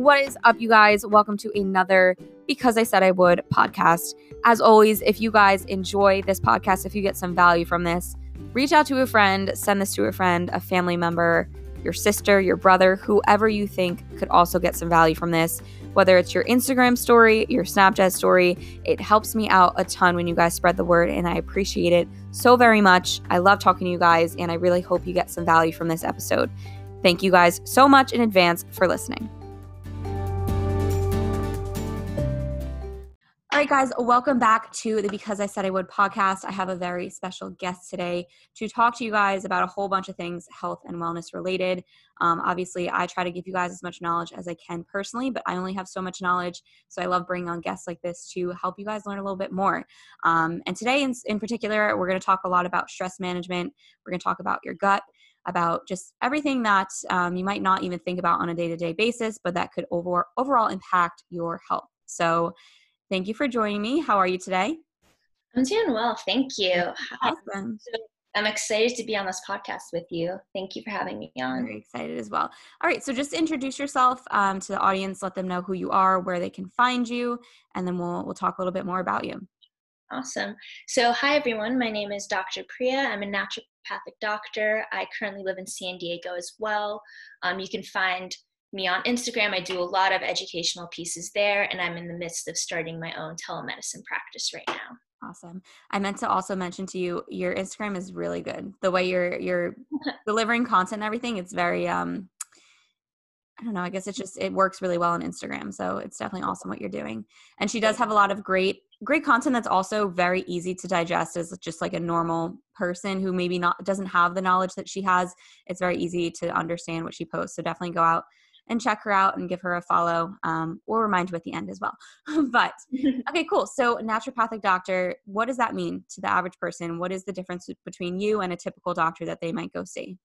What is up, you guys? Welcome to another Because I Said I Would podcast. As always, if you guys enjoy this podcast, if you get some value from this, reach out to a friend, send this to a friend, a family member, your sister, your brother, whoever you think could also get some value from this. Whether it's your Instagram story, your Snapchat story, it helps me out a ton when you guys spread the word, and I appreciate it so very much. I love talking to you guys, and I really hope you get some value from this episode. Thank you guys so much in advance for listening. Right, guys, welcome back to the Because I Said I Would podcast. I have a very special guest today to talk to you guys about a whole bunch of things health and wellness related. Um, obviously, I try to give you guys as much knowledge as I can personally, but I only have so much knowledge. So I love bringing on guests like this to help you guys learn a little bit more. Um, and today, in, in particular, we're going to talk a lot about stress management. We're going to talk about your gut about just everything that um, you might not even think about on a day-to-day basis but that could over, overall impact your health so Thank you for joining me. How are you today? I'm doing well. Thank you. Awesome. I'm excited to be on this podcast with you. Thank you for having me on. Very excited as well. All right, so just introduce yourself um, to the audience. Let them know who you are, where they can find you, and then we'll we'll talk a little bit more about you. Awesome. So, hi everyone. My name is Dr. Priya. I'm a naturopathic doctor. I currently live in San Diego as well. Um, you can find me on Instagram. I do a lot of educational pieces there, and I'm in the midst of starting my own telemedicine practice right now. Awesome. I meant to also mention to you, your Instagram is really good. The way you're you're delivering content and everything, it's very um I don't know, I guess it just it works really well on Instagram. So it's definitely awesome what you're doing. And she does have a lot of great great content that's also very easy to digest as just like a normal person who maybe not doesn't have the knowledge that she has. It's very easy to understand what she posts. So definitely go out and check her out and give her a follow. Um, we'll remind you at the end as well. but okay, cool. So, naturopathic doctor, what does that mean to the average person? What is the difference between you and a typical doctor that they might go see?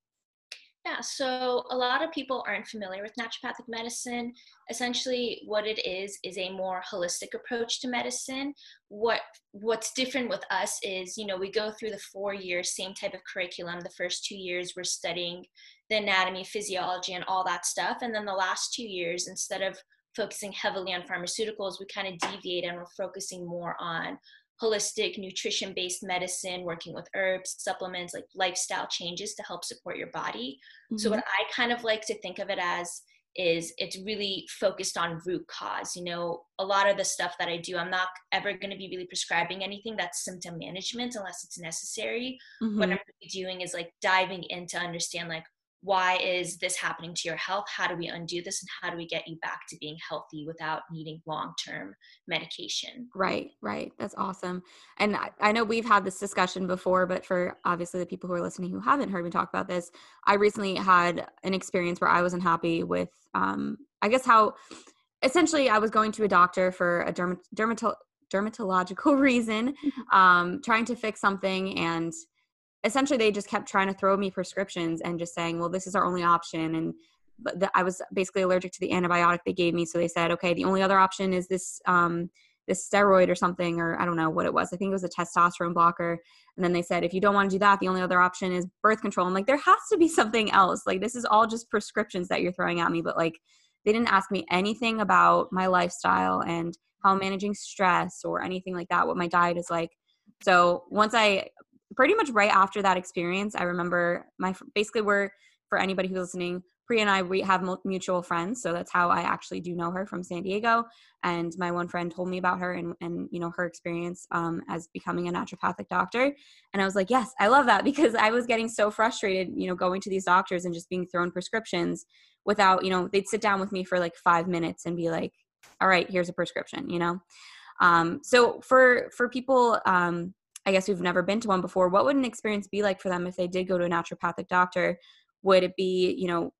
Yeah, so a lot of people aren't familiar with naturopathic medicine. Essentially, what it is is a more holistic approach to medicine. What what's different with us is, you know, we go through the four years, same type of curriculum. The first two years we're studying the anatomy, physiology, and all that stuff, and then the last two years, instead of focusing heavily on pharmaceuticals, we kind of deviate and we're focusing more on holistic nutrition based medicine working with herbs supplements like lifestyle changes to help support your body mm-hmm. so what i kind of like to think of it as is it's really focused on root cause you know a lot of the stuff that i do i'm not ever going to be really prescribing anything that's symptom management unless it's necessary mm-hmm. what i'm really doing is like diving in to understand like why is this happening to your health? How do we undo this? And how do we get you back to being healthy without needing long-term medication? Right right. That's awesome. And I, I, know we've had this discussion before but for obviously the people who are listening who haven't heard me talk about this i recently had an experience where i wasn't happy with um, i guess how essentially i was going to a doctor for a dermat- dermato- dermatological reason mm-hmm. um, trying to fix something and essentially they just kept trying to throw me prescriptions and just saying, well, this is our only option. And but the, I was basically allergic to the antibiotic they gave me. So they said, okay, the only other option is this, um, this steroid or something, or I don't know what it was. I think it was a testosterone blocker. And then they said, if you don't want to do that, the only other option is birth control. I'm like, there has to be something else. Like, this is all just prescriptions that you're throwing at me. But like, they didn't ask me anything about my lifestyle and how I'm managing stress or anything like that, what my diet is like. So once I pretty much right after that experience, I remember my basically we're for anybody who's listening, Priya and I we have mutual friends, so that's how I actually do know her from San Diego. And my one friend told me about her and and you know her experience um, as becoming a naturopathic doctor, and I was like, yes, I love that because I was getting so frustrated, you know, going to these doctors and just being thrown prescriptions without, you know, they'd sit down with me for like five minutes and be like, all right, here's a prescription, you know. Um, so for for people um, I guess who've never been to one before, what would an experience be like for them if they did go to a naturopathic doctor? Would it be, you know,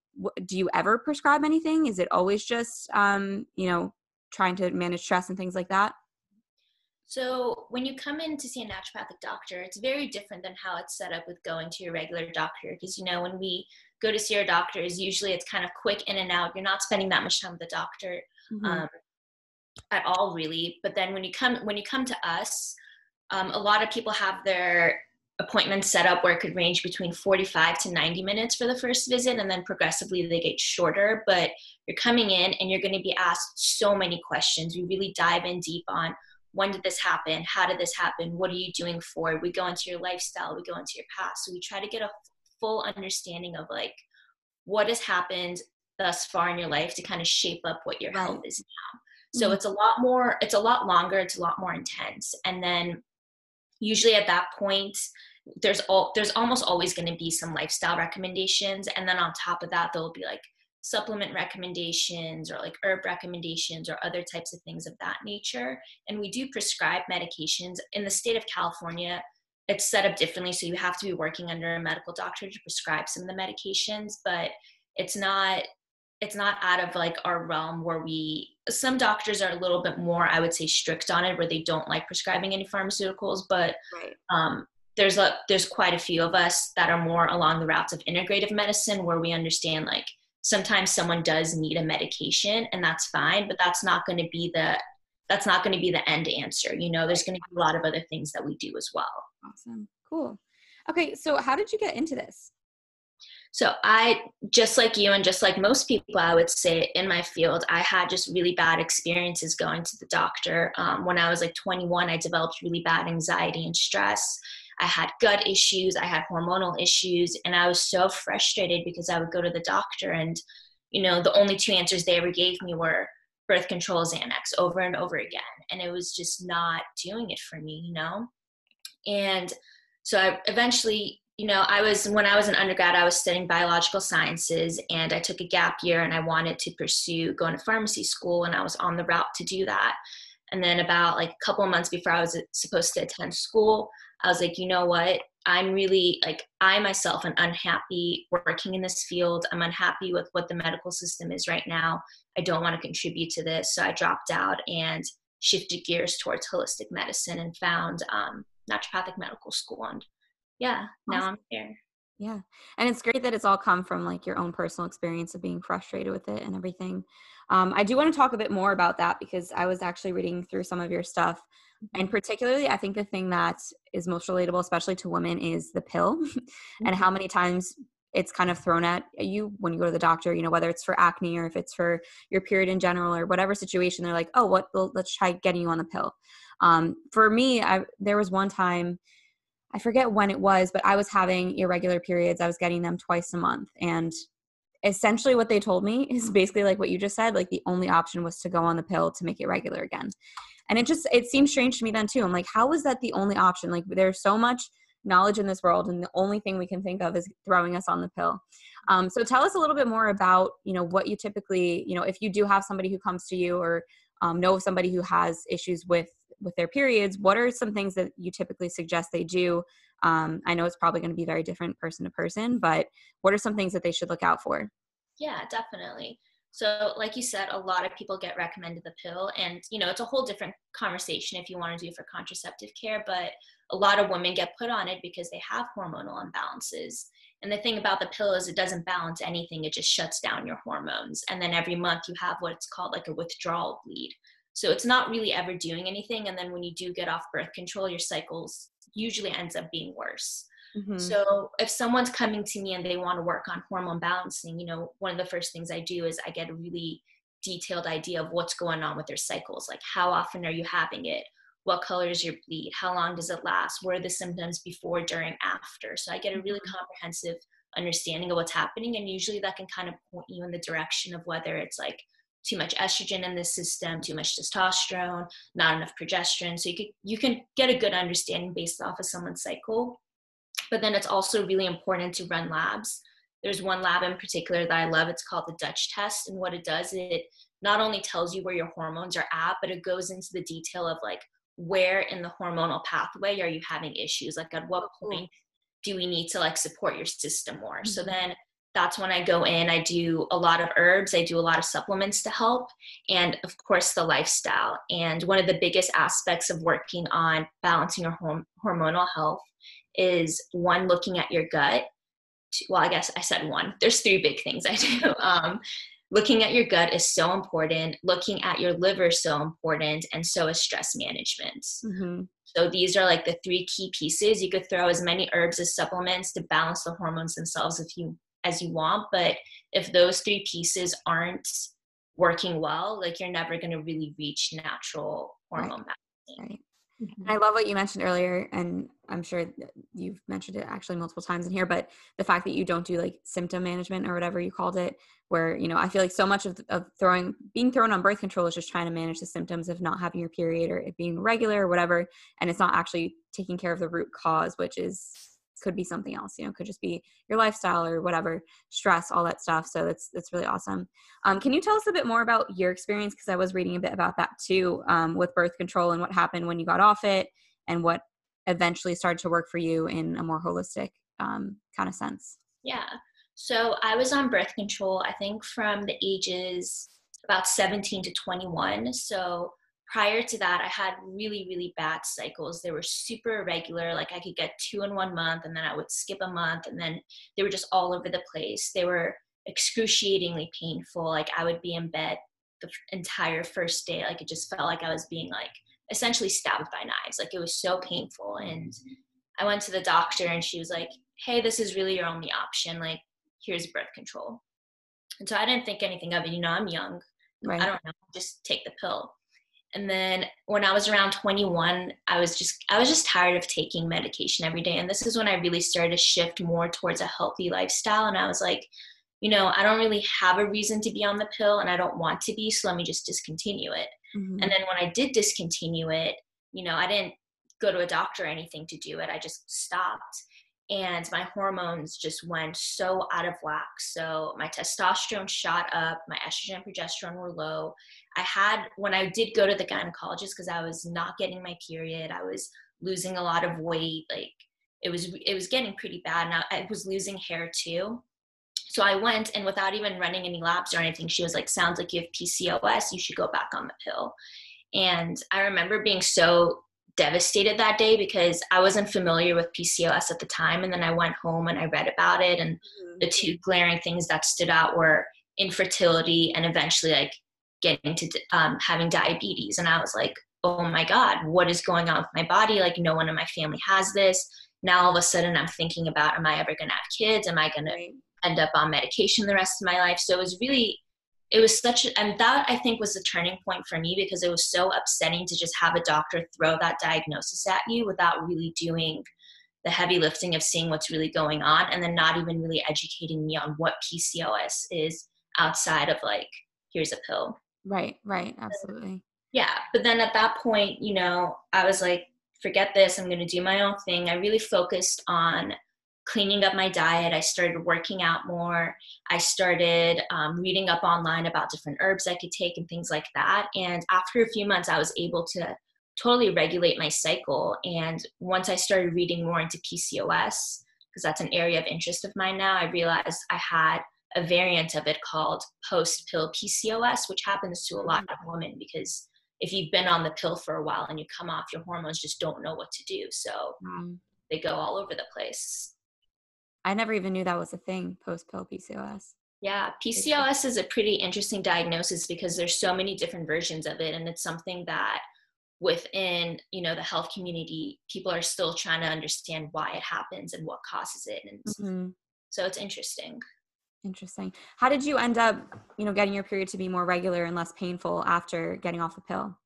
do you ever prescribe anything? Is it always just, um, you know, trying to manage stress and things like that? So when you come in to see a naturopathic doctor, it's very different than how it's set up with going to your regular doctor. Because you know, when we go to see our doctors, usually it's kind of quick in and out. You're not spending that much time with the doctor mm-hmm. um, at all, really. But then when you come when you come to us, um, a lot of people have their appointments set up where it could range between 45 to 90 minutes for the first visit and then progressively they get shorter but you're coming in and you're going to be asked so many questions. We really dive in deep on when did this happen? How did this happen? What are you doing for it? We go into your lifestyle we go into your past. So we try to get a full understanding of like what has happened thus far in your life to kind of shape up what your right. health is now. So mm-hmm. it's a lot more it's a lot longer it's a lot more intense and then usually at that point there's all there's almost always going to be some lifestyle recommendations and then on top of that there'll be like supplement recommendations or like herb recommendations or other types of things of that nature. And we do prescribe medications. In the state of california it's set up differently so you have to be working under a medical doctor to prescribe some of the medications but it's not it's not out of like our realm where we some doctors are a little bit more i would say strict on it where they don't like prescribing any pharmaceuticals but right. um, there's a there's quite a few of us that are more along the routes of integrative medicine where we understand like sometimes someone does need a medication and that's fine but that's not going to be the that's not going to be the end answer you know? There's going to be a lot of other things that we do as well. Awesome. Cool. Okay so how did you get into this so I, just like you and just like most people, I would say in my field, I had just really bad experiences going to the doctor. Um, when I was like 21, I developed really bad anxiety and stress. I had gut issues, I had hormonal issues, and I was so frustrated because I would go to the doctor and, you know, the only two answers they ever gave me were birth control Xanax over and over again. And it was just not doing it for me, you know? And so I eventually you know, I was when I was an undergrad, I was studying biological sciences and I took a gap year and I wanted to pursue going to pharmacy school and I was on the route to do that. And then about like a couple of months before I was supposed to attend school, I was like, you know what? I'm really like I myself am unhappy working in this field. I'm unhappy with what the medical system is right now. I don't want to contribute to this. So I dropped out and shifted gears towards holistic medicine and found um, naturopathic medical school and yeah, now awesome. I'm here. Yeah. And it's great that it's all come from like your own personal experience of being frustrated with it and everything. Um, I do want to talk a bit more about that because I was actually reading through some of your stuff. Mm-hmm. And particularly, I think the thing that is most relatable, especially to women, is the pill mm-hmm. and how many times it's kind of thrown at you when you go to the doctor, you know, whether it's for acne or if it's for your period in general or whatever situation, they're like, oh, what, well, let's try getting you on the pill. Um, for me, I, there was one time I forget when it was, but I was having irregular periods. I was getting them twice a month. And essentially what they told me is basically like what you just said, like the only option was to go on the pill to make it regular again. And it just it seemed strange to me then too. I'm like, how was that the only option? Like there's so much knowledge in this world and the only thing we can think of is throwing us on the pill um, so tell us a little bit more about you know what you typically you know if you do have somebody who comes to you or um, know somebody who has issues with with their periods what are some things that you typically suggest they do? Um, i know it's probably going to be very different person to person but what are some things that they should look out for? Yeah definitely. So like you said a lot of people get recommended the pill and you know it's a whole different conversation if you want to do for contraceptive care but a lot of women get put on it because they have hormonal imbalances. And the thing about the pill is it doesn't balance anything it just shuts down your hormones. And then every month you have what's called like a withdrawal bleed so it's not really ever doing anything. And then when you do get off birth control, your cycles usually ends up being worse. Mm-hmm. So if someone's coming to me and they want to work on hormone balancing, you know, one of the first things I do is I get a really detailed idea of what's going on with their cycles. Like how often are you having it? What color is your bleed? How long does it last? What are the symptoms before, during, after? So I get a really mm-hmm. comprehensive understanding of what's happening. And usually that can kind of point you in the direction of whether it's like too much estrogen in the system, too much testosterone, not enough progesterone. So you can you can get a good understanding based off of someone's cycle. But then it's also really important to run labs. There's one lab in particular that I love. It's called the Dutch test, and what it does it not only tells you where your hormones are at, but it goes into the detail of like where in the hormonal pathway are you having issues? Like at what point do we need to like support your system more? Mm-hmm. So then that's when I go in. I do a lot of herbs, I do a lot of supplements to help, and of course, the lifestyle. And one of the biggest aspects of working on balancing your horm- hormonal health is one, looking at your gut. Well, I guess I said one. There's three big things I do. Um, looking at your gut is so important looking at your liver is so important and so is stress management mm-hmm. so these are like the three key pieces you could throw as many herbs as supplements to balance the hormones themselves if you as you want but if those three pieces aren't working well like you're never going to really reach natural hormone right. balance right Mm-hmm. I love what you mentioned earlier, and I'm sure you've mentioned it actually multiple times in here, but the fact that you don't do like symptom management or whatever you called it, where, you know, I feel like so much of, of throwing, being thrown on birth control is just trying to manage the symptoms of not having your period or it being regular or whatever. And it's not actually taking care of the root cause, which is could be something else you know could just be your lifestyle or whatever stress all that stuff. So that's that's really awesome. Um, can you tell us a bit more about your experience? Because i was reading a bit about that too um, with birth control and what happened when you got off it and what eventually started to work for you in a more holistic um, kind of sense. Yeah. So i was on birth control i think from the ages about 17 to 21 so prior to that i had really really bad cycles. They were super irregular like i could get two in one month and then i would skip a month and then they were just all over the place. They were excruciatingly painful like i would be in bed the entire first day like it just felt like i was being like essentially stabbed by knives like it was so painful. And i went to the doctor and she was like hey this is really your only option like here's birth control. And so i didn't think anything of it you know i'm young. Right. i don't know just take the pill and then when i was around 21 i was just i was just tired of taking medication every day. And this is when i really started to shift more towards a healthy lifestyle. And i was like you know i don't really have a reason to be on the pill and i don't want to be so let me just discontinue it. Mm-hmm. and then when i did discontinue it you know i didn't go to a doctor or anything to do it. I just stopped and my hormones just went so out of whack. So my testosterone shot up, my estrogen progesterone were low. I had when I did go to the gynecologist because I was not getting my period, I was losing a lot of weight, like it was it was getting pretty bad. Now I, I was losing hair too. So I went and without even running any labs or anything, she was like, "Sounds like you have PCOS. You should go back on the pill." And I remember being so devastated that day because I wasn't familiar with PCOS at the time. And then I went home and I read about it. And mm-hmm. the two glaring things that stood out were infertility and eventually like getting to um, having diabetes. And I was like, oh my God, what is going on with my body? Like, no one in my family has this. Now all of a sudden I'm thinking about, am I ever going to have kids? Am I going to end up on medication the rest of my life? So it was really it was such a, and that i think was the turning point for me because it was so upsetting to just have a doctor throw that diagnosis at you without really doing the heavy lifting of seeing what's really going on and then not even really educating me on what pcos is outside of like here's a pill. Right right absolutely. yeah but then at that point you know i was like forget this i'm going to do my own thing. I really focused on cleaning up my diet. I started working out more. I started um, reading up online about different herbs I could take and things like that. And after a few months, I was able to totally regulate my cycle. And once I started reading more into PCOS, because that's an area of interest of mine now, I realized I had a variant of it called post pill PCOS, which happens to a lot of women because if you've been on the pill for a while and you come off, your hormones just don't know what to do. So mm. they go all over the place. I never even knew that was a thing, post pill PCOS. Yeah, PCOS is a pretty interesting diagnosis because there's so many different versions of it and it's something that within, you know, the health community, people are still trying to understand why it happens and what causes it and mm-hmm. so it's interesting. Interesting. How did you end up, you know, getting your period to be more regular and less painful after getting off the pill?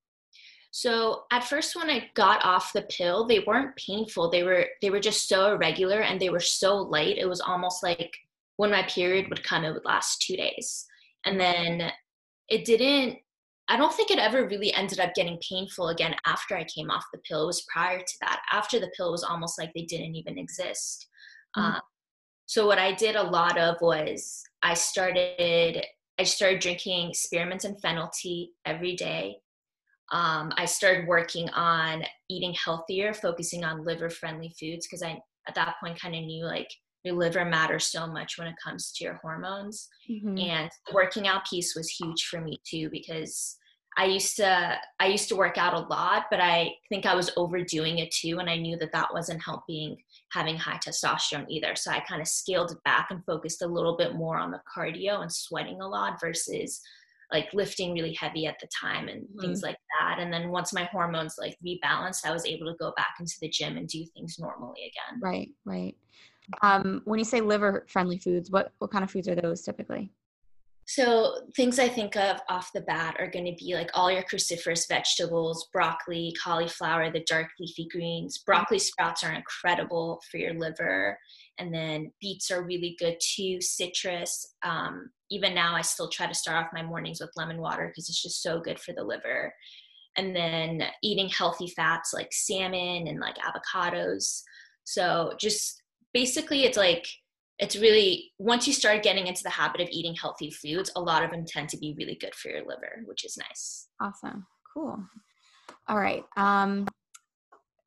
So at first when I got off the pill, they weren't painful. They were they were just so irregular and they were so light. It was almost like when my period would come, it would last two days. And then it didn't I don't think it ever really ended up getting painful again after I came off the pill. It was prior to that. After the pill, it was almost like they didn't even exist. Mm-hmm. Uh, so what I did a lot of was I started I started drinking spearmint and fennel tea every day um, I started working on eating healthier, focusing on liver friendly foods because I, at that point, kind of knew like your liver matters so much when it comes to your hormones. Mm-hmm. And the working out piece was huge for me too because I used to I used to work out a lot, but I think I was overdoing it too, and I knew that that wasn't helping having high testosterone either. So I kind of scaled it back and focused a little bit more on the cardio and sweating a lot versus like lifting really heavy at the time and mm-hmm. things like that. And then once my hormones like rebalanced, I was able to go back into the gym and do things normally again. Right, right. Um, when you say liver friendly foods, what what kind of foods are those typically? So things I think of off the bat are going to be like all your cruciferous vegetables, broccoli, cauliflower, the dark leafy greens. Broccoli sprouts are incredible for your liver, and then beets are really good too. Citrus. Um, even now, I still try to start off my mornings with lemon water because it's just so good for the liver. And then eating healthy fats like salmon and like avocados. So just basically, it's like it's really once you start getting into the habit of eating healthy foods a lot of them tend to be really good for your liver which is nice. Awesome. Cool. All right um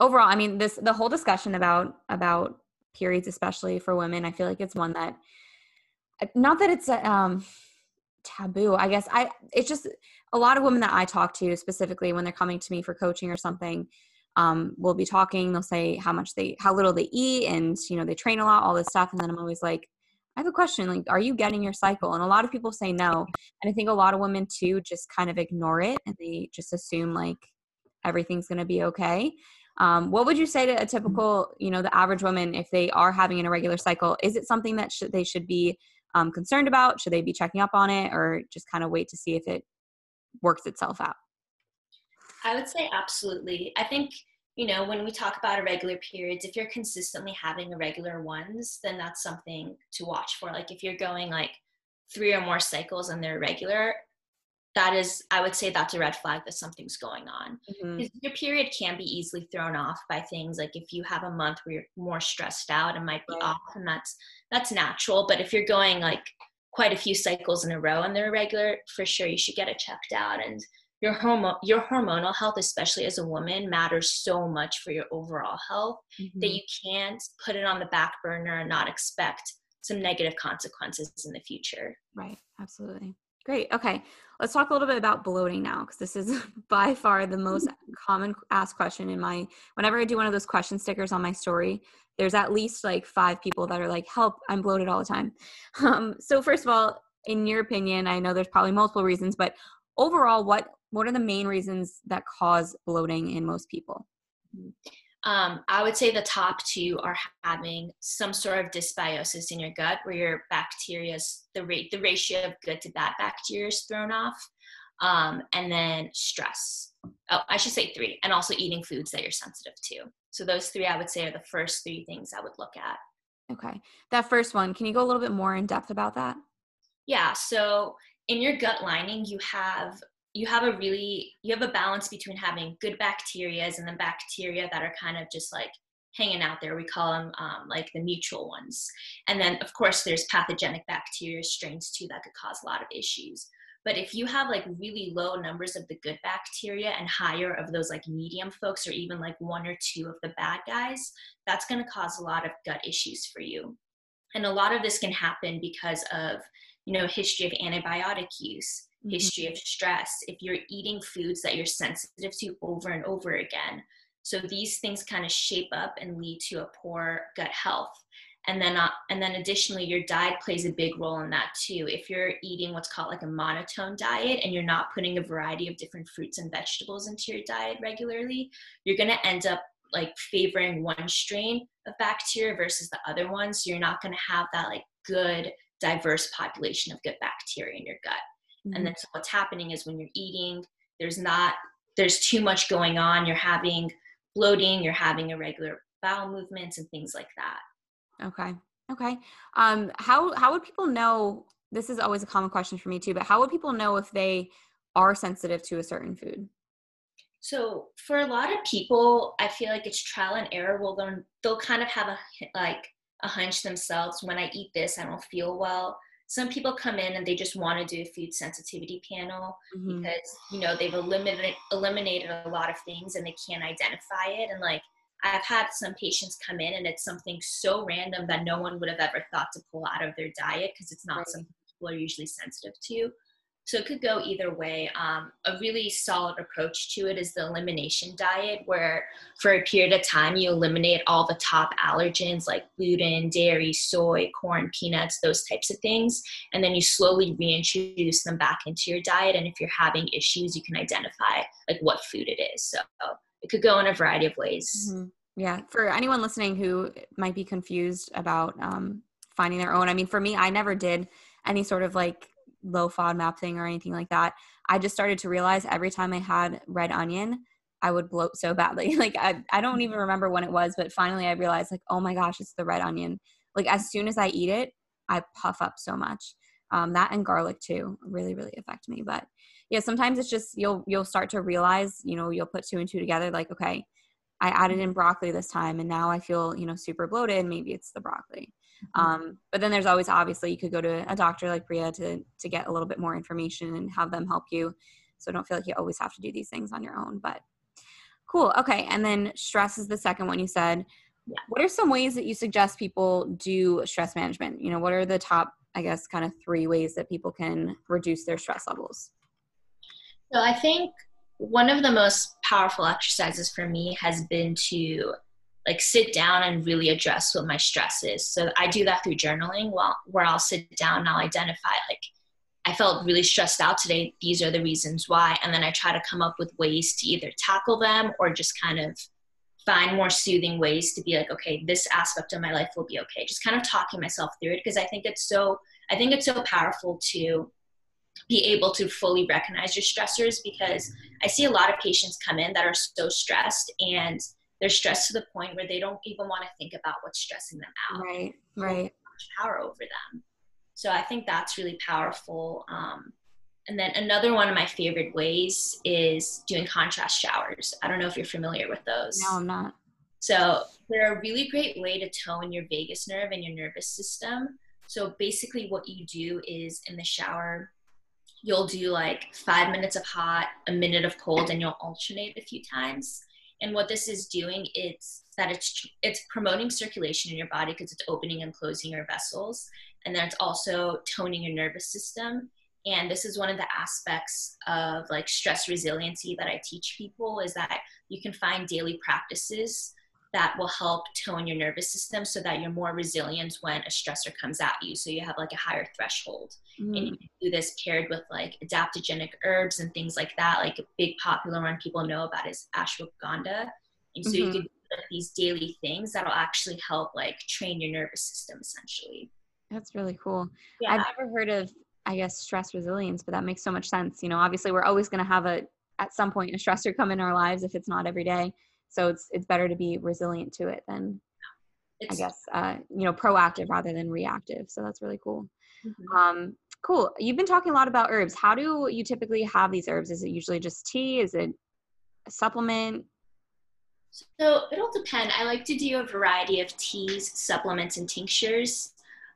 overall i mean this the whole discussion about about periods especially for women i feel like it's one that not that it's a um taboo i guess i it's just a lot of women that i talk to specifically when they're coming to me for coaching or something um, we'll be talking they'll say how much they how little they eat and you know they train a lot all this stuff. And then i'm always like i have a question like are you getting your cycle? And a lot of people say no. And i think a lot of women too just kind of ignore it and they just assume like everything's going to be okay. Um, what would you say to a typical you know the average woman if they are having an irregular cycle? Is it something that they should be um, concerned about? Should they be checking up on it or just kind of wait to see if it works itself out I would say absolutely. I think, you know, when we talk about irregular periods, if you're consistently having irregular ones, then that's something to watch for. Like if you're going like three or more cycles and they're irregular, that is, I would say that's a red flag that something's going on. Mm-hmm. Your period can be easily thrown off by things like if you have a month where you're more stressed out, it might be right. off, and that's that's natural. But if you're going like quite a few cycles in a row and they're irregular, for sure you should get it checked out. And your hormone your hormonal health especially as a woman matters so much for your overall health mm-hmm. that you can't put it on the back burner and not expect some negative consequences in the future. Right. Absolutely. Great. Okay. Let's talk a little bit about bloating now because this is by far the most common asked question in my whenever i do one of those question stickers on my story there's at least like five people that are like help i'm bloated all the time. Um, so first of all in your opinion i know there's probably multiple reasons but overall what what are the main reasons that cause bloating in most people? Um, I would say the top two are having some sort of dysbiosis in your gut, where your bacteria, the rate, the ratio of good to bad bacteria is thrown off, um, and then stress. Oh, I should say three, and also eating foods that you're sensitive to. So those three, I would say, are the first three things I would look at. Okay, that first one, can you go a little bit more in depth about that? Yeah. So in your gut lining, you have you have a really you have a balance between having good bacterias and the bacteria that are kind of just like hanging out there. We call them um, like the neutral ones. And then of course there's pathogenic bacteria strains too that could cause a lot of issues. But if you have like really low numbers of the good bacteria and higher of those like medium folks or even like one or two of the bad guys that's going to cause a lot of gut issues for you. And a lot of this can happen because of you know history of antibiotic use Mm-hmm. history of stress, if you're eating foods that you're sensitive to over and over again. So these things kind of shape up and lead to a poor gut health. And then, uh, and then additionally, your diet plays a big role in that too. If you're eating what's called like a monotone diet and you're not putting a variety of different fruits and vegetables into your diet regularly, you're going to end up like favoring one strain of bacteria versus the other one. So you're not going to have that like good, diverse population of good bacteria in your gut. Mm-hmm. And then so what's happening is when you're eating, there's not there's too much going on. You're having bloating, you're having irregular bowel movements and things like that. Okay. Okay. Um how how would people know this is always a common question for me too, but how would people know if they are sensitive to a certain food? So for a lot of people, I feel like it's trial and error. Well, they'll, they'll kind of have a like a hunch themselves. When I eat this, I don't feel well some people come in and they just want to do a food sensitivity panel mm-hmm. because you know they've eliminated eliminated a lot of things and they can't identify it and like I've had some patients come in and it's something so random that no one would have ever thought to pull out of their diet because it's not right. something people are usually sensitive to. So it could go either way. Um, a really solid approach to it is the elimination diet, where for a period of time you eliminate all the top allergens like gluten, dairy, soy, corn, peanuts, those types of things, and then you slowly reintroduce them back into your diet. And if you're having issues, you can identify like what food it is. So it could go in a variety of ways. Mm-hmm. Yeah, for anyone listening who might be confused about um, finding their own, I mean, for me, I never did any sort of like low FODMAP thing or anything like that. I just started to realize every time I had red onion, I would bloat so badly. Like I, I don't even remember when it was, but finally I realized like, oh my gosh, it's the red onion. Like as soon as I eat it, I puff up so much. Um, that and garlic too really, really affect me. But yeah, sometimes it's just you'll you'll start to realize, you know, you'll put two and two together, like, okay, I added in broccoli this time and now I feel, you know, super bloated. Maybe it's the broccoli. Mm-hmm. Um, but then there's always obviously you could go to a doctor like Priya to to get a little bit more information and have them help you. So don't feel like you always have to do these things on your own. But cool. Okay. And then stress is the second one you said. Yeah. What are some ways that you suggest people do stress management? You know, what are the top, I guess, kind of three ways that people can reduce their stress levels? So I think one of the most powerful exercises for me has been to like sit down and really address what my stress is. So I do that through journaling while where I'll sit down and I'll identify like I felt really stressed out today. These are the reasons why. And then I try to come up with ways to either tackle them or just kind of find more soothing ways to be like, okay, this aspect of my life will be okay. Just kind of talking myself through it because I think it's so I think it's so powerful to be able to fully recognize your stressors because I see a lot of patients come in that are so stressed and they're stressed to the point where they don't even want to think about what's stressing them out. Right, right. Power over them. So I think that's really powerful. Um, and then another one of my favorite ways is doing contrast showers. I don't know if you're familiar with those. No, I'm not. So they're a really great way to tone your vagus nerve and your nervous system. So basically, what you do is in the shower, you'll do like five minutes of hot, a minute of cold, and you'll alternate a few times. And what this is doing is that it's it's promoting circulation in your body because it's opening and closing your vessels, and then it's also toning your nervous system. And this is one of the aspects of like stress resiliency that I teach people is that you can find daily practices that will help tone your nervous system so that you're more resilient when a stressor comes at you. So you have like a higher threshold. Mm. And you can do this paired with like adaptogenic herbs and things like that. Like a big popular one people know about is ashwagandha. And so mm-hmm. you can do these daily things that'll actually help like train your nervous system essentially. That's really cool. Yeah. I've never heard of I guess stress resilience, but that makes so much sense. You know, obviously we're always going to have a at some point a stressor come in our lives if it's not every day so it's it's better to be resilient to it than it's, i guess uh, you know proactive rather than reactive. So that's really cool. Mm-hmm. um, cool. You've been talking a lot about herbs. How do you typically have these herbs? Is it usually just tea? Is it a supplement? So it'll depend. I like to do a variety of teas supplements and tinctures.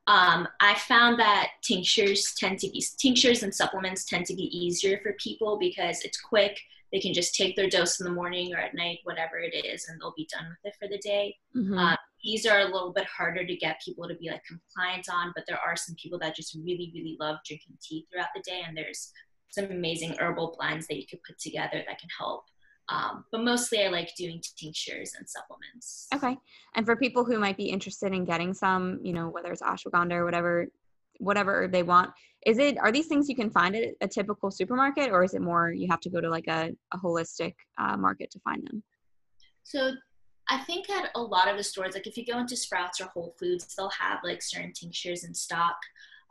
Um, I found that tinctures tend to be tinctures and supplements tend to be easier for people because it's quick they can just take their dose in the morning or at night, whatever it is, and they'll be done with it for the day. Mm-hmm. Uh, these are a little bit harder to get people to be like compliant on, but there are some people that just really, really love drinking tea throughout the day, and there's some amazing herbal blends that you could put together that can help. Um, but mostly I like doing tinctures and supplements. Okay. And for people who might be interested in getting some, you know, whether it's ashwagandha or whatever, whatever herb they want is it are these things you can find at a typical supermarket or is it more you have to go to like a, a holistic uh, market to find them so i think at a lot of the stores like if you go into sprouts or whole foods they'll have like certain tinctures in stock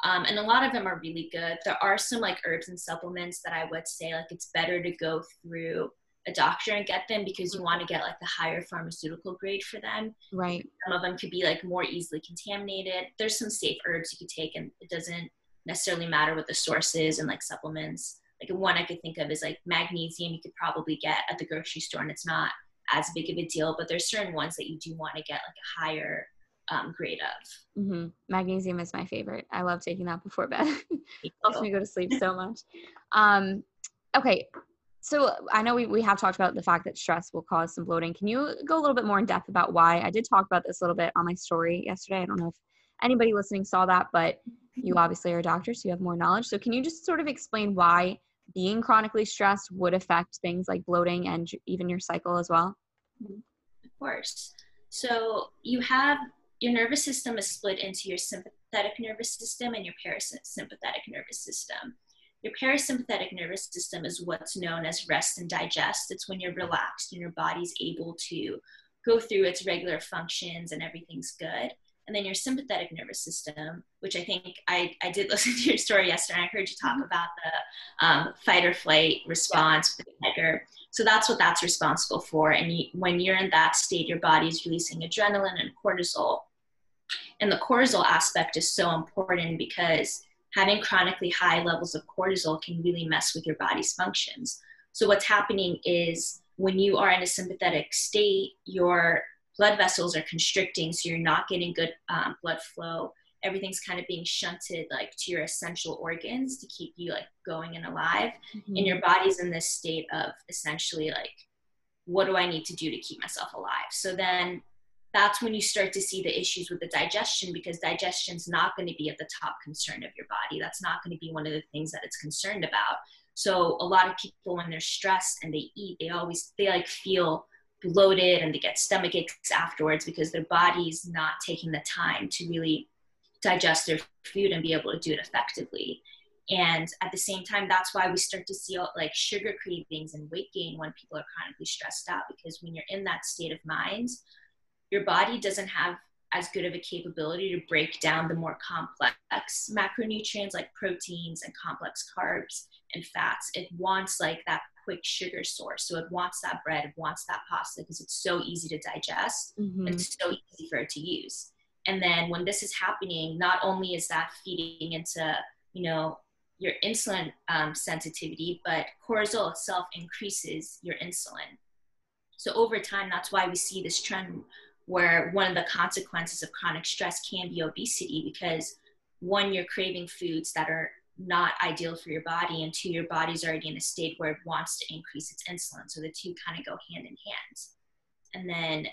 um, and a lot of them are really good there are some like herbs and supplements that i would say like it's better to go through a doctor and get them because you want to get like the higher pharmaceutical grade for them. Right. Some of them could be like more easily contaminated. There's some safe herbs you could take, and it doesn't necessarily matter what the source is and like supplements. Like one I could think of is like magnesium you could probably get at the grocery store, and it's not as big of a deal. But there's certain ones that you do want to get like a higher um, grade of. Mm-hmm. Magnesium is my favorite. I love taking that before bed. it helps me go to sleep so much. Um, okay, so I know we, we have talked about the fact that stress will cause some bloating. Can you go a little bit more in depth about why? I did talk about this a little bit on my story yesterday. I don't know if anybody listening saw that, but you obviously are a doctor, so you have more knowledge. So can you just sort of explain why being chronically stressed would affect things like bloating and even your cycle as well? Of course. So you have your nervous system is split into your sympathetic nervous system and your parasympathetic nervous system. Your parasympathetic nervous system is what's known as rest and digest. It's when you're relaxed and your body's able to go through its regular functions and everything's good and then your sympathetic nervous system, which I think I, I did listen to your story yesterday. I heard you talk mm-hmm. about the um, fight or flight response with the tiger. So that's what that's responsible for. And you, when you're in that state, your body's releasing adrenaline and cortisol. And the cortisol aspect is so important because having chronically high levels of cortisol can really mess with your body's functions. So what's happening is when you are in a sympathetic state, your blood vessels are constricting, so you're not getting good um, blood flow. Everything's kind of being shunted like to your essential organs to keep you like going and alive. Mm-hmm. And your body's in this state of essentially like, what do I need to do to keep myself alive? So then that's when you start to see the issues with the digestion because digestion's not going to be at the top concern of your body. That's not going to be one of the things that it's concerned about. So a lot of people when they're stressed and they eat, they always they like feel bloated and they get stomach aches afterwards because their body's not taking the time to really digest their food and be able to do it effectively. And at the same time, that's why we start to see like sugar cravings and weight gain when people are chronically stressed out because when you're in that state of mind, your body doesn't have as good of a capability to break down the more complex macronutrients like proteins and complex carbs and fats. It wants like that quick sugar source. So it wants that bread, it wants that pasta because it's so easy to digest. Mm-hmm. It's so easy for it to use. And then when this is happening, not only is that feeding into, you know, your insulin um, sensitivity, but cortisol itself increases your insulin. So over time, that's why we see this trend where one of the consequences of chronic stress can be obesity because one, you're craving foods that are not ideal for your body and two your body's already in a state where it wants to increase its insulin. So the two kind of go hand in hand. And then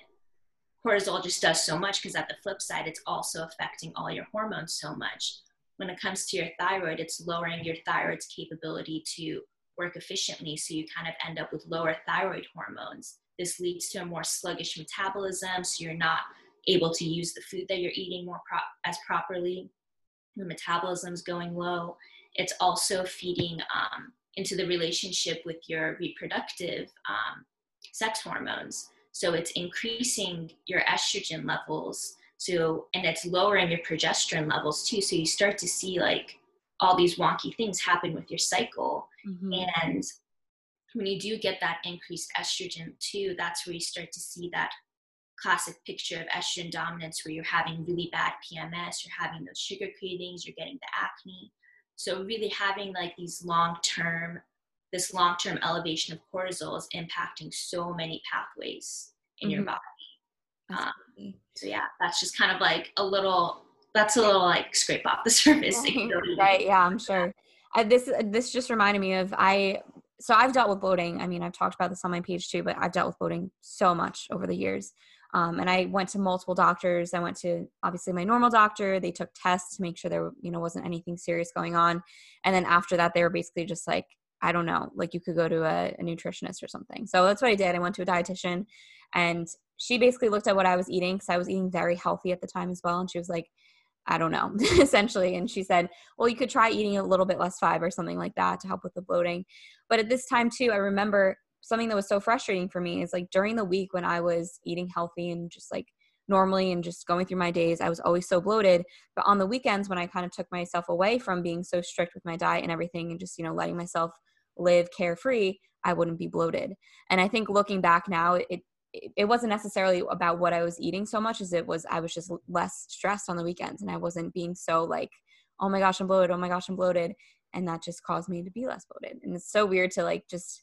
cortisol just does so much because at the flip side it's also affecting all your hormones so much. When it comes to your thyroid it's lowering your thyroid's capability to work efficiently so you kind of end up with lower thyroid hormones. This leads to a more sluggish metabolism so you're not able to use the food that you're eating more pro- as properly. The metabolism's going low it's also feeding um, into the relationship with your reproductive um, sex hormones. So it's increasing your estrogen levels. So, and it's lowering your progesterone levels too. So you start to see like all these wonky things happen with your cycle. Mm-hmm. And when you do get that increased estrogen too, that's where you start to see that classic picture of estrogen dominance where you're having really bad PMS, you're having those sugar cravings, you're getting the acne. So really having like these long term, this long term elevation of cortisol is impacting so many pathways in mm-hmm. your body. Um, so yeah, that's just kind of like a little. That's a little like scrape off the surface. right. Yeah, I'm sure. I, this this just reminded me of I. So I've dealt with bloating. I mean, I've talked about this on my page too, but I've dealt with bloating so much over the years. Um, and I went to multiple doctors. I went to obviously my normal doctor. They took tests to make sure there, you know, wasn't anything serious going on. And then after that, they were basically just like, I don't know, like you could go to a, a nutritionist or something. So that's what I did. I went to a dietitian, and she basically looked at what I was eating because I was eating very healthy at the time as well. And she was like, I don't know, essentially. And she said, well, you could try eating a little bit less fiber, or something like that to help with the bloating. But at this time, too, I remember something that was so frustrating for me is like during the week when I was eating healthy and just like normally and just going through my days, I was always so bloated. But on the weekends when I kind of took myself away from being so strict with my diet and everything and just, you know, letting myself live carefree, I wouldn't be bloated. And I think looking back now, it it wasn't necessarily about what I was eating so much as it was I was just less stressed on the weekends and I wasn't being so like, oh my gosh, I'm bloated, oh my gosh, I'm bloated. And that just caused me to be less bloated. And it's so weird to like just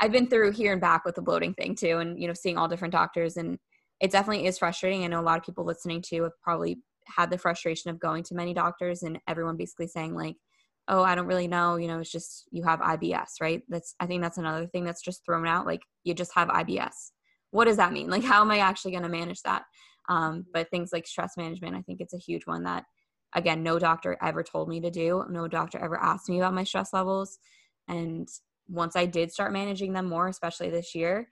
I've been through here and back with the bloating thing too, and you know, seeing all different doctors, and it definitely is frustrating. I know a lot of people listening to have probably had the frustration of going to many doctors and everyone basically saying like, "Oh, I don't really know," you know, it's just you have IBS, right? That's I think that's another thing that's just thrown out. Like you just have IBS. What does that mean? Like, how am I actually going to manage that? Um, but things like stress management, I think it's a huge one that again, no doctor ever told me to do. No doctor ever asked me about my stress levels. And once I did start managing them more, especially this year,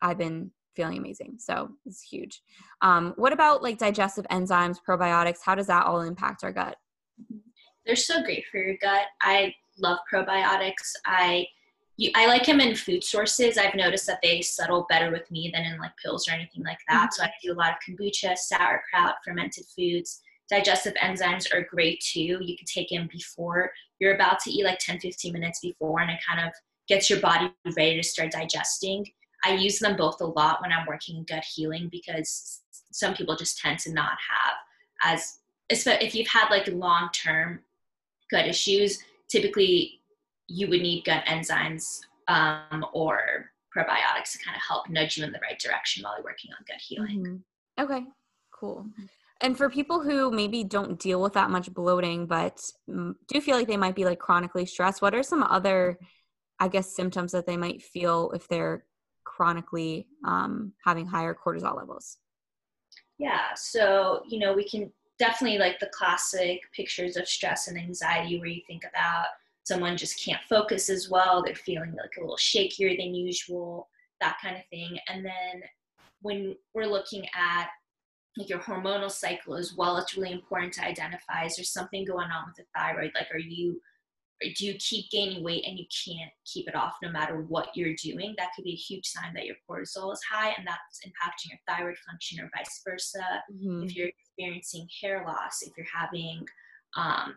I've been feeling amazing. So it's huge. Um, what about like digestive enzymes, probiotics? How does that all impact our gut? They're so great for your gut. I love probiotics. I you, I like them in food sources. I've noticed that they settle better with me than in like pills or anything like that. Mm-hmm. So I do a lot of kombucha, sauerkraut, fermented foods. Digestive enzymes are great too. You can take them before you're about to eat, like 10, 15 minutes before, and it kind of gets your body ready to start digesting. I use them both a lot when I'm working in gut healing because some people just tend to not have as if you've had like long term gut issues, typically you would need gut enzymes um, or probiotics to kind of help nudge you in the right direction while you're working on gut healing. Mm-hmm. Okay, cool. And for people who maybe don't deal with that much bloating, but do feel like they might be like chronically stressed, what are some other, I guess, symptoms that they might feel if they're chronically um, having higher cortisol levels? Yeah, so, you know, we can definitely like the classic pictures of stress and anxiety where you think about someone just can't focus as well, they're feeling like a little shakier than usual, that kind of thing. And then when we're looking at like your hormonal cycle as well, it's really important to identify is there something going on with the thyroid? Like, are you do you keep gaining weight and you can't keep it off no matter what you're doing? That could be a huge sign that your cortisol is high and that's impacting your thyroid function or vice versa. Mm-hmm. If you're experiencing hair loss, if you're having, um,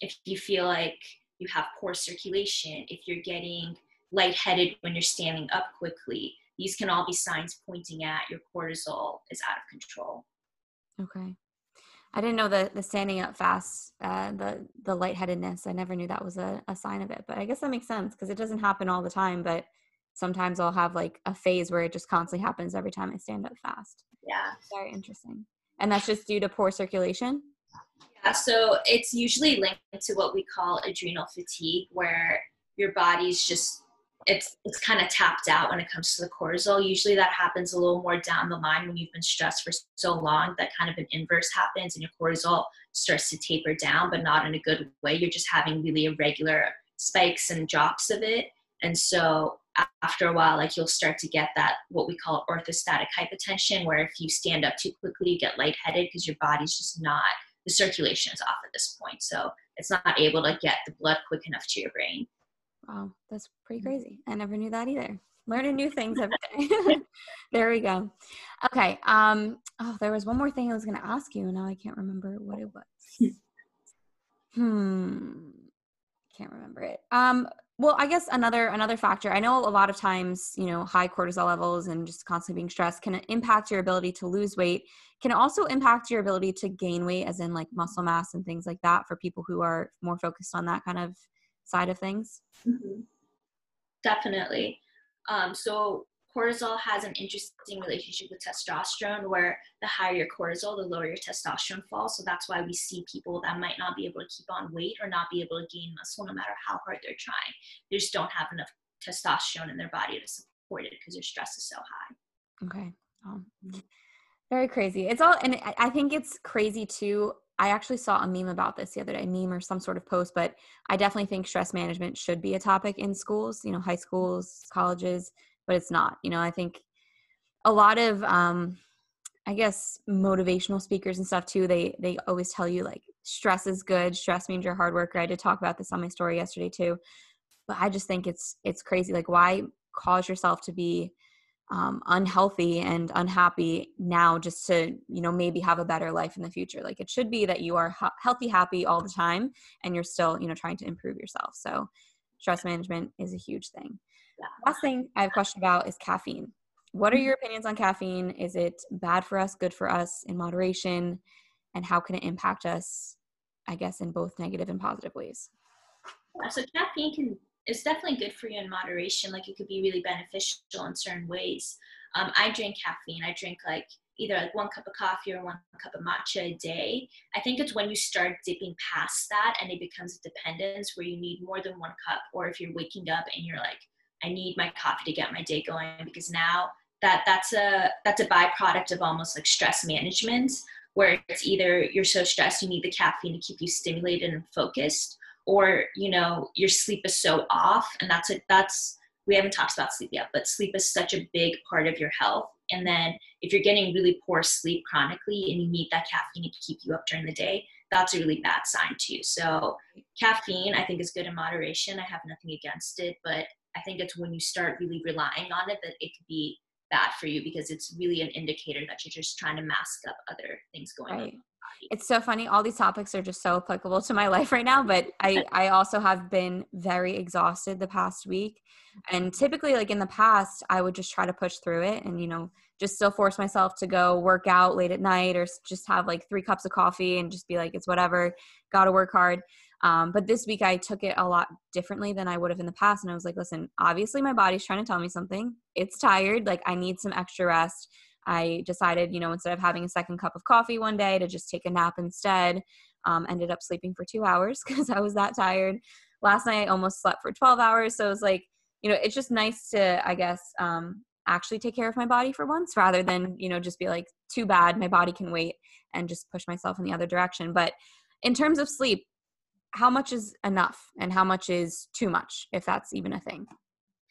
if you feel like you have poor circulation, if you're getting lightheaded when you're standing up quickly, these can all be signs pointing at your cortisol is out of control. Okay. I didn't know the the standing up fast, uh, the the lightheadedness. I never knew that was a, a sign of it, but I guess that makes sense because it doesn't happen all the time. But sometimes I'll have like a phase where it just constantly happens every time I stand up fast. Yeah, very interesting. And that's just due to poor circulation. Yeah, so it's usually linked to what we call adrenal fatigue, where your body's just it's it's kind of tapped out when it comes to the cortisol. Usually that happens a little more down the line when you've been stressed for so long that kind of an inverse happens and your cortisol starts to taper down, but not in a good way. You're just having really irregular spikes and drops of it. And so after a while, like you'll start to get that what we call orthostatic hypotension, where if you stand up too quickly, you get lightheaded because your body's just not the circulation is off at this point. So it's not able to get the blood quick enough to your brain. Wow, that's pretty mm. crazy. I never knew that either. Learning new things every day. there we go. Okay. Um, oh, there was one more thing I was gonna ask you, and now I can't remember what it was. hmm. Can't remember it. Um, well, I guess another another factor. I know a lot of times, you know, high cortisol levels and just constantly being stressed can impact your ability to lose weight. Can also impact your ability to gain weight, as in like muscle mass and things like that, for people who are more focused on that kind of side of things? Mm-hmm. Definitely. Um, so cortisol has an interesting relationship with testosterone where the higher your cortisol the lower your testosterone falls so that's why we see people that might not be able to keep on weight or not be able to gain muscle no matter how hard they're trying they just don't have enough testosterone in their body to support it because their stress is so high okay um, very crazy it's all and i think it's crazy too I actually saw a meme about this the other day, meme or some sort of post, but I definitely think stress management should be a topic in schools, you know, high schools, colleges, but it's not. You know, I think a lot of um I guess motivational speakers and stuff too, they they always tell you like stress is good, stress means you're a hard worker. I did talk about this on my story yesterday too. But I just think it's it's crazy. Like why cause yourself to be um, unhealthy and unhappy now just to you know maybe have a better life in the future. Like it should be that you are ha- healthy happy all the time and you're still you know trying to improve yourself. So stress management is a huge thing. Yeah. last thing i have a question about is caffeine. What are mm-hmm. your opinions on caffeine? Is it bad for us good for us in moderation? And how can it impact us i guess in both negative and positive ways? Yeah, so caffeine can it's definitely good for you in moderation. Like it could be really beneficial in certain ways. Um, I drink caffeine. I drink like either like one cup of coffee or one cup of matcha a day. I think it's when you start dipping past that and it becomes a dependence where you need more than one cup, or if you're waking up and you're like, I need my coffee to get my day going because now that that's a that's a byproduct of almost like stress management where it's either you're so stressed you need the caffeine to keep you stimulated and focused or you know your sleep is so off and that's it that's we haven't talked about sleep yet but sleep is such a big part of your health. And then if you're getting really poor sleep chronically and you need that caffeine to keep you up during the day that's a really bad sign too. So caffeine i think is good in moderation. I have nothing against it but i think it's when you start really relying on it that it could be bad for you because it's really an indicator that you're just trying to mask up other things going right. on it's so funny all these topics are just so applicable to my life right now but i i also have been very exhausted the past week and typically like in the past i would just try to push through it and you know just still force myself to go work out late at night or just have like three cups of coffee and just be like it's whatever gotta work hard um, but this week I took it a lot differently than I would have in the past. And I was like, listen, obviously my body's trying to tell me something. It's tired. Like I need some extra rest. I decided, you know, instead of having a second cup of coffee one day to just take a nap instead. Um, ended up sleeping for two hours because I was that tired. Last night I almost slept for 12 hours. So it was like, you know, it's just nice to, I guess, um, actually take care of my body for once rather than, you know, just be like, too bad, my body can wait and just push myself in the other direction. But in terms of sleep, how much is enough and how much is too much, if that's even a thing?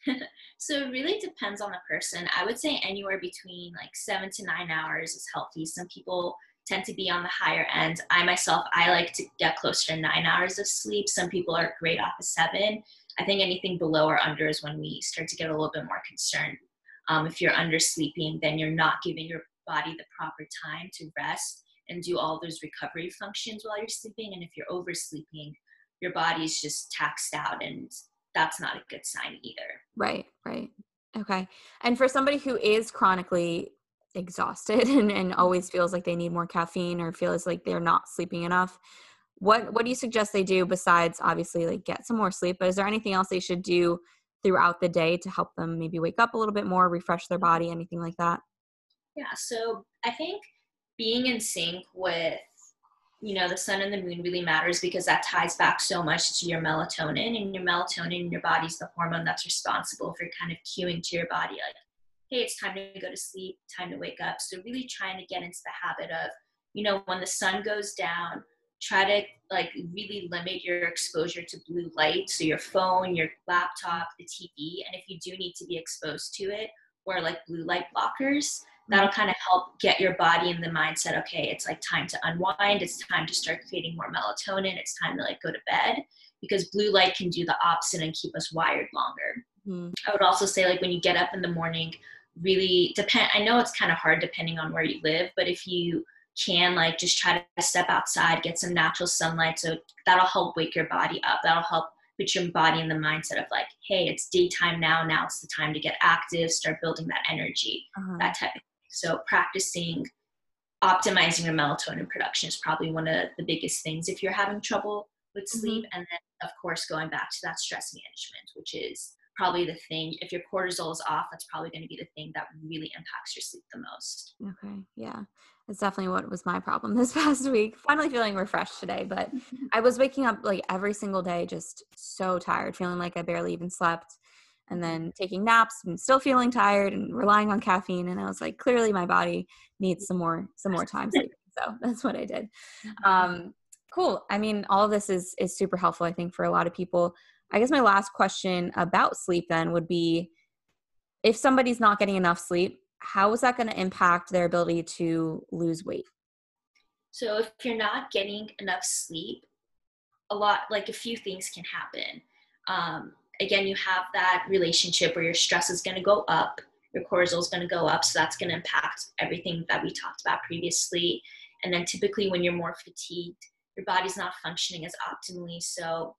so it really depends on the person. I would say anywhere between like seven to nine hours is healthy. Some people tend to be on the higher end. I myself, I like to get closer to nine hours of sleep. Some people are great off of seven. I think anything below or under is when we start to get a little bit more concerned. Um, if you're undersleeping, then you're not giving your body the proper time to rest and do all those recovery functions while you're sleeping. And if you're oversleeping, your body's just taxed out and that's not a good sign either. Right, right. Okay. And for somebody who is chronically exhausted and, and mm-hmm. always feels like they need more caffeine or feels like they're not sleeping enough, what what do you suggest they do besides obviously like get some more sleep? But is there anything else they should do throughout the day to help them maybe wake up a little bit more, refresh their mm-hmm. body, anything like that? Yeah, so I think being in sync with you know the sun and the moon really matters because that ties back so much to your melatonin and your melatonin in your body's the hormone that's responsible for kind of cueing to your body like hey it's time to go to sleep time to wake up. So really trying to get into the habit of you know when the sun goes down try to like really limit your exposure to blue light. So your phone your laptop the tv and if you do need to be exposed to it or like blue light blockers that'll kind of help get your body in the mindset okay it's like time to unwind it's time to start creating more melatonin it's time to like go to bed because blue light can do the opposite and keep us wired longer mm. i would also say like when you get up in the morning really depend i know it's kind of hard depending on where you live but if you can like just try to step outside get some natural sunlight so that'll help wake your body up that'll help put your body in the mindset of like hey it's daytime now now it's the time to get active start building that energy uh-huh. that type of so practicing optimizing your melatonin production is probably one of the biggest things if you're having trouble with mm-hmm. sleep. And then, of course, going back to that stress management, which is probably the thing. If your cortisol is off, that's probably going to be the thing that really impacts your sleep the most. Okay. Yeah. That's definitely what was my problem this past week. Finally feeling refreshed today, but I was waking up like every single day just so tired, feeling like I barely even slept and then taking naps and still feeling tired and relying on caffeine and i was like clearly my body needs some more some more time sleeping. So that's what i did. Mm-hmm. um, cool. I mean all of this is is super helpful i think for a lot of people. I guess my last question about sleep then would be if somebody's not getting enough sleep how is that going to impact their ability to lose weight? So if you're not getting enough sleep a lot like a few things can happen. Um, again, you have that relationship where your stress is going to go up, your cortisol is going to go up. So that's going to impact everything that we talked about previously. And then typically, when you're more fatigued, your body's not functioning as optimally. So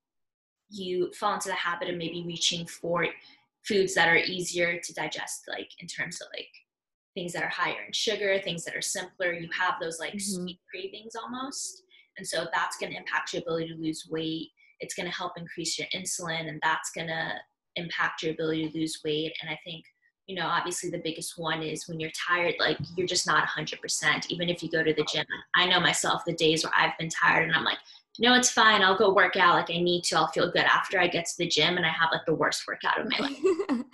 you fall into the habit of maybe reaching for foods that are easier to digest, like in terms of like things that are higher in sugar, things that are simpler. You have those like mm-hmm. sweet cravings almost. And so that's going to impact your ability to lose weight it's going to help increase your insulin and that's going to impact your ability to lose weight and i think you know obviously the biggest one is when you're tired like you're just not 100% even if you go to the gym i know myself the days where i've been tired and i'm like no, it's fine. I'll go work out. Like I need to. I'll feel good after I get to the gym, and I have like the worst workout of my life.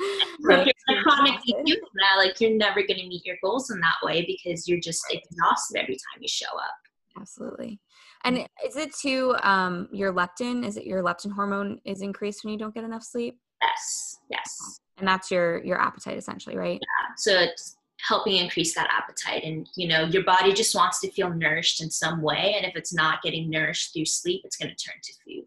so if you're chronically doing that, like you're never going to meet your goals in that way because you're just exhausted every time you show up. Absolutely. And is it too um, your leptin? Is it your leptin hormone is increased when you don't get enough sleep? Yes. Yes. And that's your your appetite essentially, right? Yeah. So it's helping increase that appetite and you know your body just wants to feel nourished in some way and if it's not getting nourished through sleep it's going to turn to food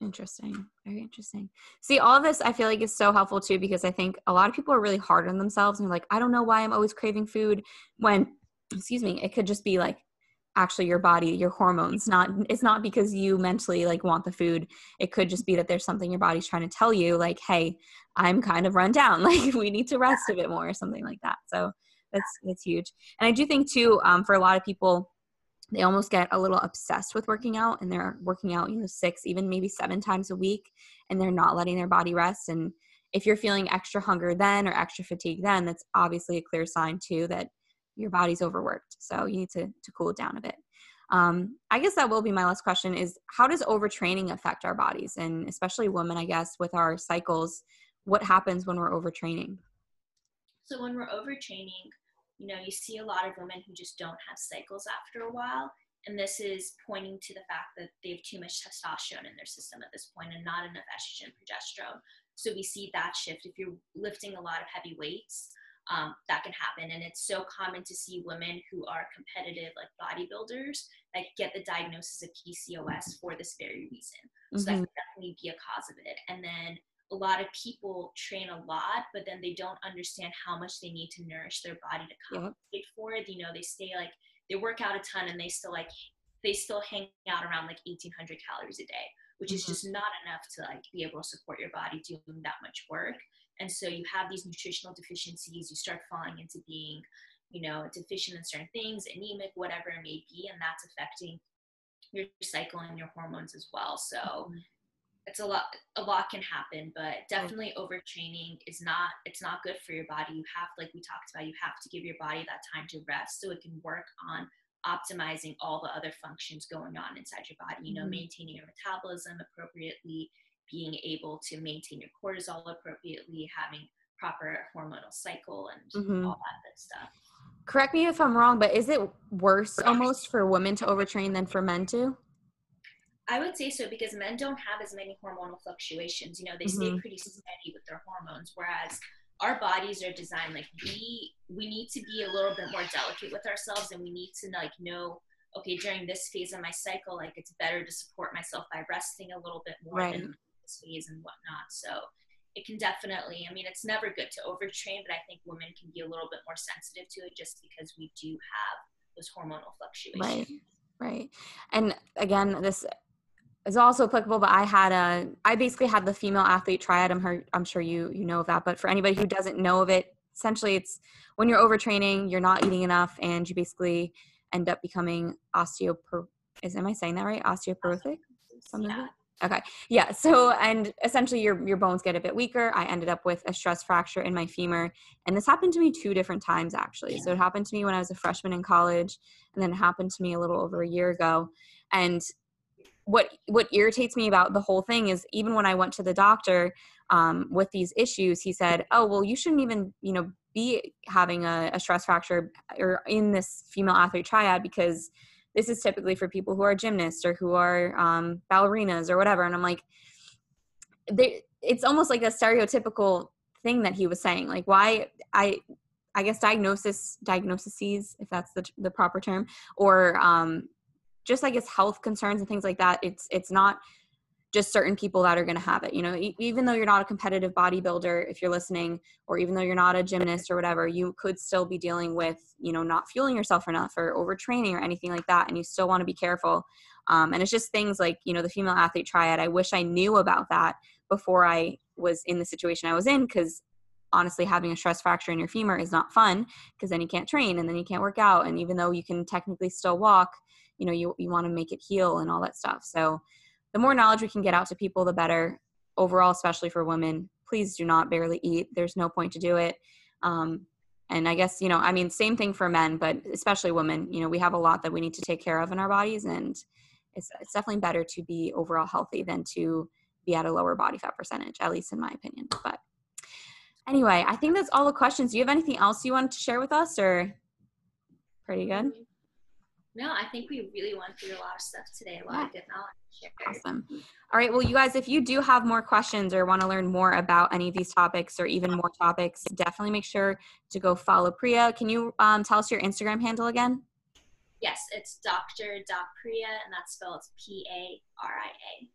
interesting very interesting see all this i feel like is so helpful too because i think a lot of people are really hard on themselves and like i don't know why i'm always craving food when excuse me it could just be like actually your body your hormones not it's not because you mentally like want the food. It could just be that there's something your body's trying to tell you like hey i'm kind of run down. Like we need to rest a bit more or something like that. So that's that's huge. And i do think too um, for a lot of people they almost get a little obsessed with working out and they're working out you know six even maybe seven times a week and they're not letting their body rest. And if you're feeling extra hunger then or extra fatigue then that's obviously a clear sign too that your body's overworked so you need to, to cool down a bit um, i guess that will be my last question is how does overtraining affect our bodies and especially women i guess with our cycles what happens when we're overtraining so when we're overtraining you know, you see a lot of women who just don't have cycles after a while. And this is pointing to the fact that they have too much testosterone in their system at this point and not enough estrogen progesterone. So we see that shift. If you're lifting a lot of heavy weights, um, that can happen. And it's so common to see women who are competitive, like bodybuilders, that get the diagnosis of PCOS for this very reason. So mm-hmm. that can definitely be a cause of it. And then a lot of people train a lot, but then they don't understand how much they need to nourish their body to compensate yep. for it. You know, they stay like they work out a ton and they still like they still hang out around like 1800 calories a day, which mm-hmm. is just not enough to like be able to support your body doing that much work. And so you have these nutritional deficiencies, you start falling into being, you know, deficient in certain things, anemic, whatever it may be, and that's affecting your cycle and your hormones as well. So mm-hmm it's a lot a lot can happen but definitely overtraining is not it's not good for your body you have like we talked about you have to give your body that time to rest so it can work on optimizing all the other functions going on inside your body you know mm-hmm. maintaining your metabolism appropriately being able to maintain your cortisol appropriately having proper hormonal cycle and mm-hmm. all that good stuff correct me if i'm wrong but is it worse almost for women to overtrain than for men to I would say so because men don't have as many hormonal fluctuations. You know, they mm-hmm. stay pretty steady with their hormones, whereas our bodies are designed like we we need to be a little bit more delicate with ourselves, and we need to like know okay during this phase of my cycle, like it's better to support myself by resting a little bit more right. than phase and whatnot. So it can definitely. I mean, it's never good to overtrain, but I think women can be a little bit more sensitive to it just because we do have those hormonal fluctuations. Right right and again this is also applicable but i had a i basically had the female athlete triad i'm her i'm sure you you know of that but for anybody who doesn't know of it essentially it's when you're overtraining you're not eating enough and you basically end up becoming osteopor is am i saying that right osteoporotic something yeah. Okay. Yeah so and essentially your your bones get a bit weaker. I ended up with a stress fracture in my femur and this happened to me two different times actually. So it happened to me when i was a freshman in college and then it happened to me a little over a year ago. And what what irritates me about the whole thing is even when I went to the doctor um, with these issues, he said, "Oh, well, you shouldn't even you know be having a, a stress fracture or in this female athlete triad because this is typically for people who are gymnasts or who are um, ballerinas or whatever." And I'm like, they, it's almost like a stereotypical thing that he was saying. Like, why I I guess diagnosis diagnoses, if that's the the proper term, or um, just I guess health concerns and things like that it's it's not just certain people that are going to have it you know even though you're not a competitive bodybuilder if you're listening or even though you're not a gymnast or whatever you could still be dealing with you know not fueling yourself enough or overtraining or anything like that and you still want to be careful. Um, and it's just things like you know the female athlete triad i wish i knew about that before i was in the situation i was in because honestly having a stress fracture in your femur is not fun because then you can't train and then you can't work out and even though you can technically still walk you know you, you want to make it heal and all that stuff. So the more knowledge we can get out to people the better overall especially for women please do not barely eat there's no point to do it um, and i guess you know i mean same thing for men but especially women you know we have a lot that we need to take care of in our bodies and it's, it's definitely better to be overall healthy than to be at a lower body fat percentage, at least in my opinion. But anyway, I think that's all the questions. Do you have anything else you wanted to share with us or pretty good? No, I think we really went through a lot of stuff today, a lot yeah. of good knowledge. Awesome. All right. Well, you guys, if you do have more questions or want to learn more about any of these topics or even more topics, definitely make sure to go follow Priya. Can you um, tell us your Instagram handle again? Yes, it's Dr. Priya, and that's spelled P A R I A.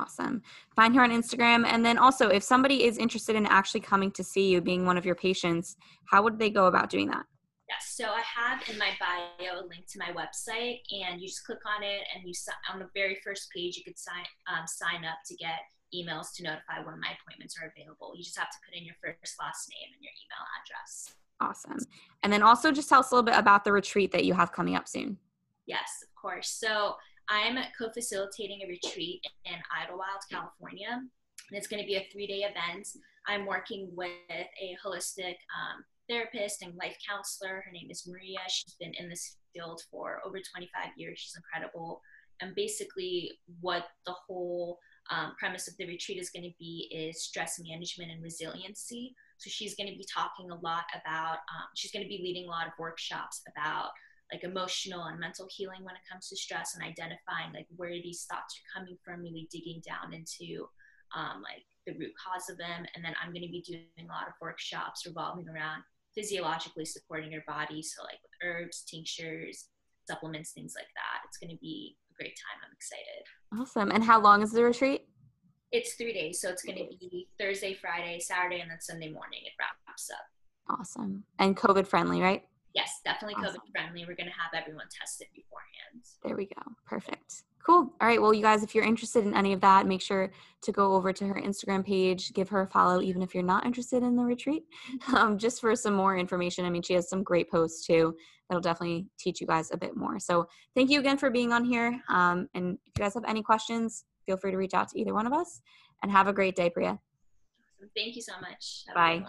Awesome. Find her on Instagram. And then also, if somebody is interested in actually coming to see you, being one of your patients, how would they go about doing that? Yes, so I have in my bio a link to my website, and you just click on it, and you on the very first page you could sign um, sign up to get emails to notify when my appointments are available. You just have to put in your first last name and your email address. Awesome. And then also just tell us a little bit about the retreat that you have coming up soon. Yes, of course. So I'm co-facilitating a retreat in Idlewild, California. And it's going to be a three-day event. I'm working with a holistic um, therapist and life counselor. Her name is Maria. She's been in this field for over 25 years. She's incredible. And basically, what the whole um, premise of the retreat is going to be is stress management and resiliency. So she's going to be talking a lot about, um, she's going to be leading a lot of workshops about like emotional and mental healing when it comes to stress and identifying like where these thoughts are coming from, really digging down into um, like the root cause of them. And then I'm going to be doing a lot of workshops revolving around physiologically supporting your body. So like with herbs, tinctures, supplements, things like that. It's going to be a great time. I'm excited. Awesome. And how long is the retreat? It's three days. So it's going to be Thursday, Friday, Saturday, and then Sunday morning. It wraps up. Awesome. And COVID friendly, right? Yes, definitely awesome. COVID friendly. We're going to have everyone tested beforehand. There we go. Perfect. Cool. All right. Well, you guys, if you're interested in any of that, make sure to go over to her Instagram page, give her a follow, even if you're not interested in the retreat, um, just for some more information. I mean, she has some great posts too that'll definitely teach you guys a bit more. So, thank you again for being on here. Um, and if you guys have any questions, feel free to reach out to either one of us. And have a great day, Priya. Thank you so much. Have Bye.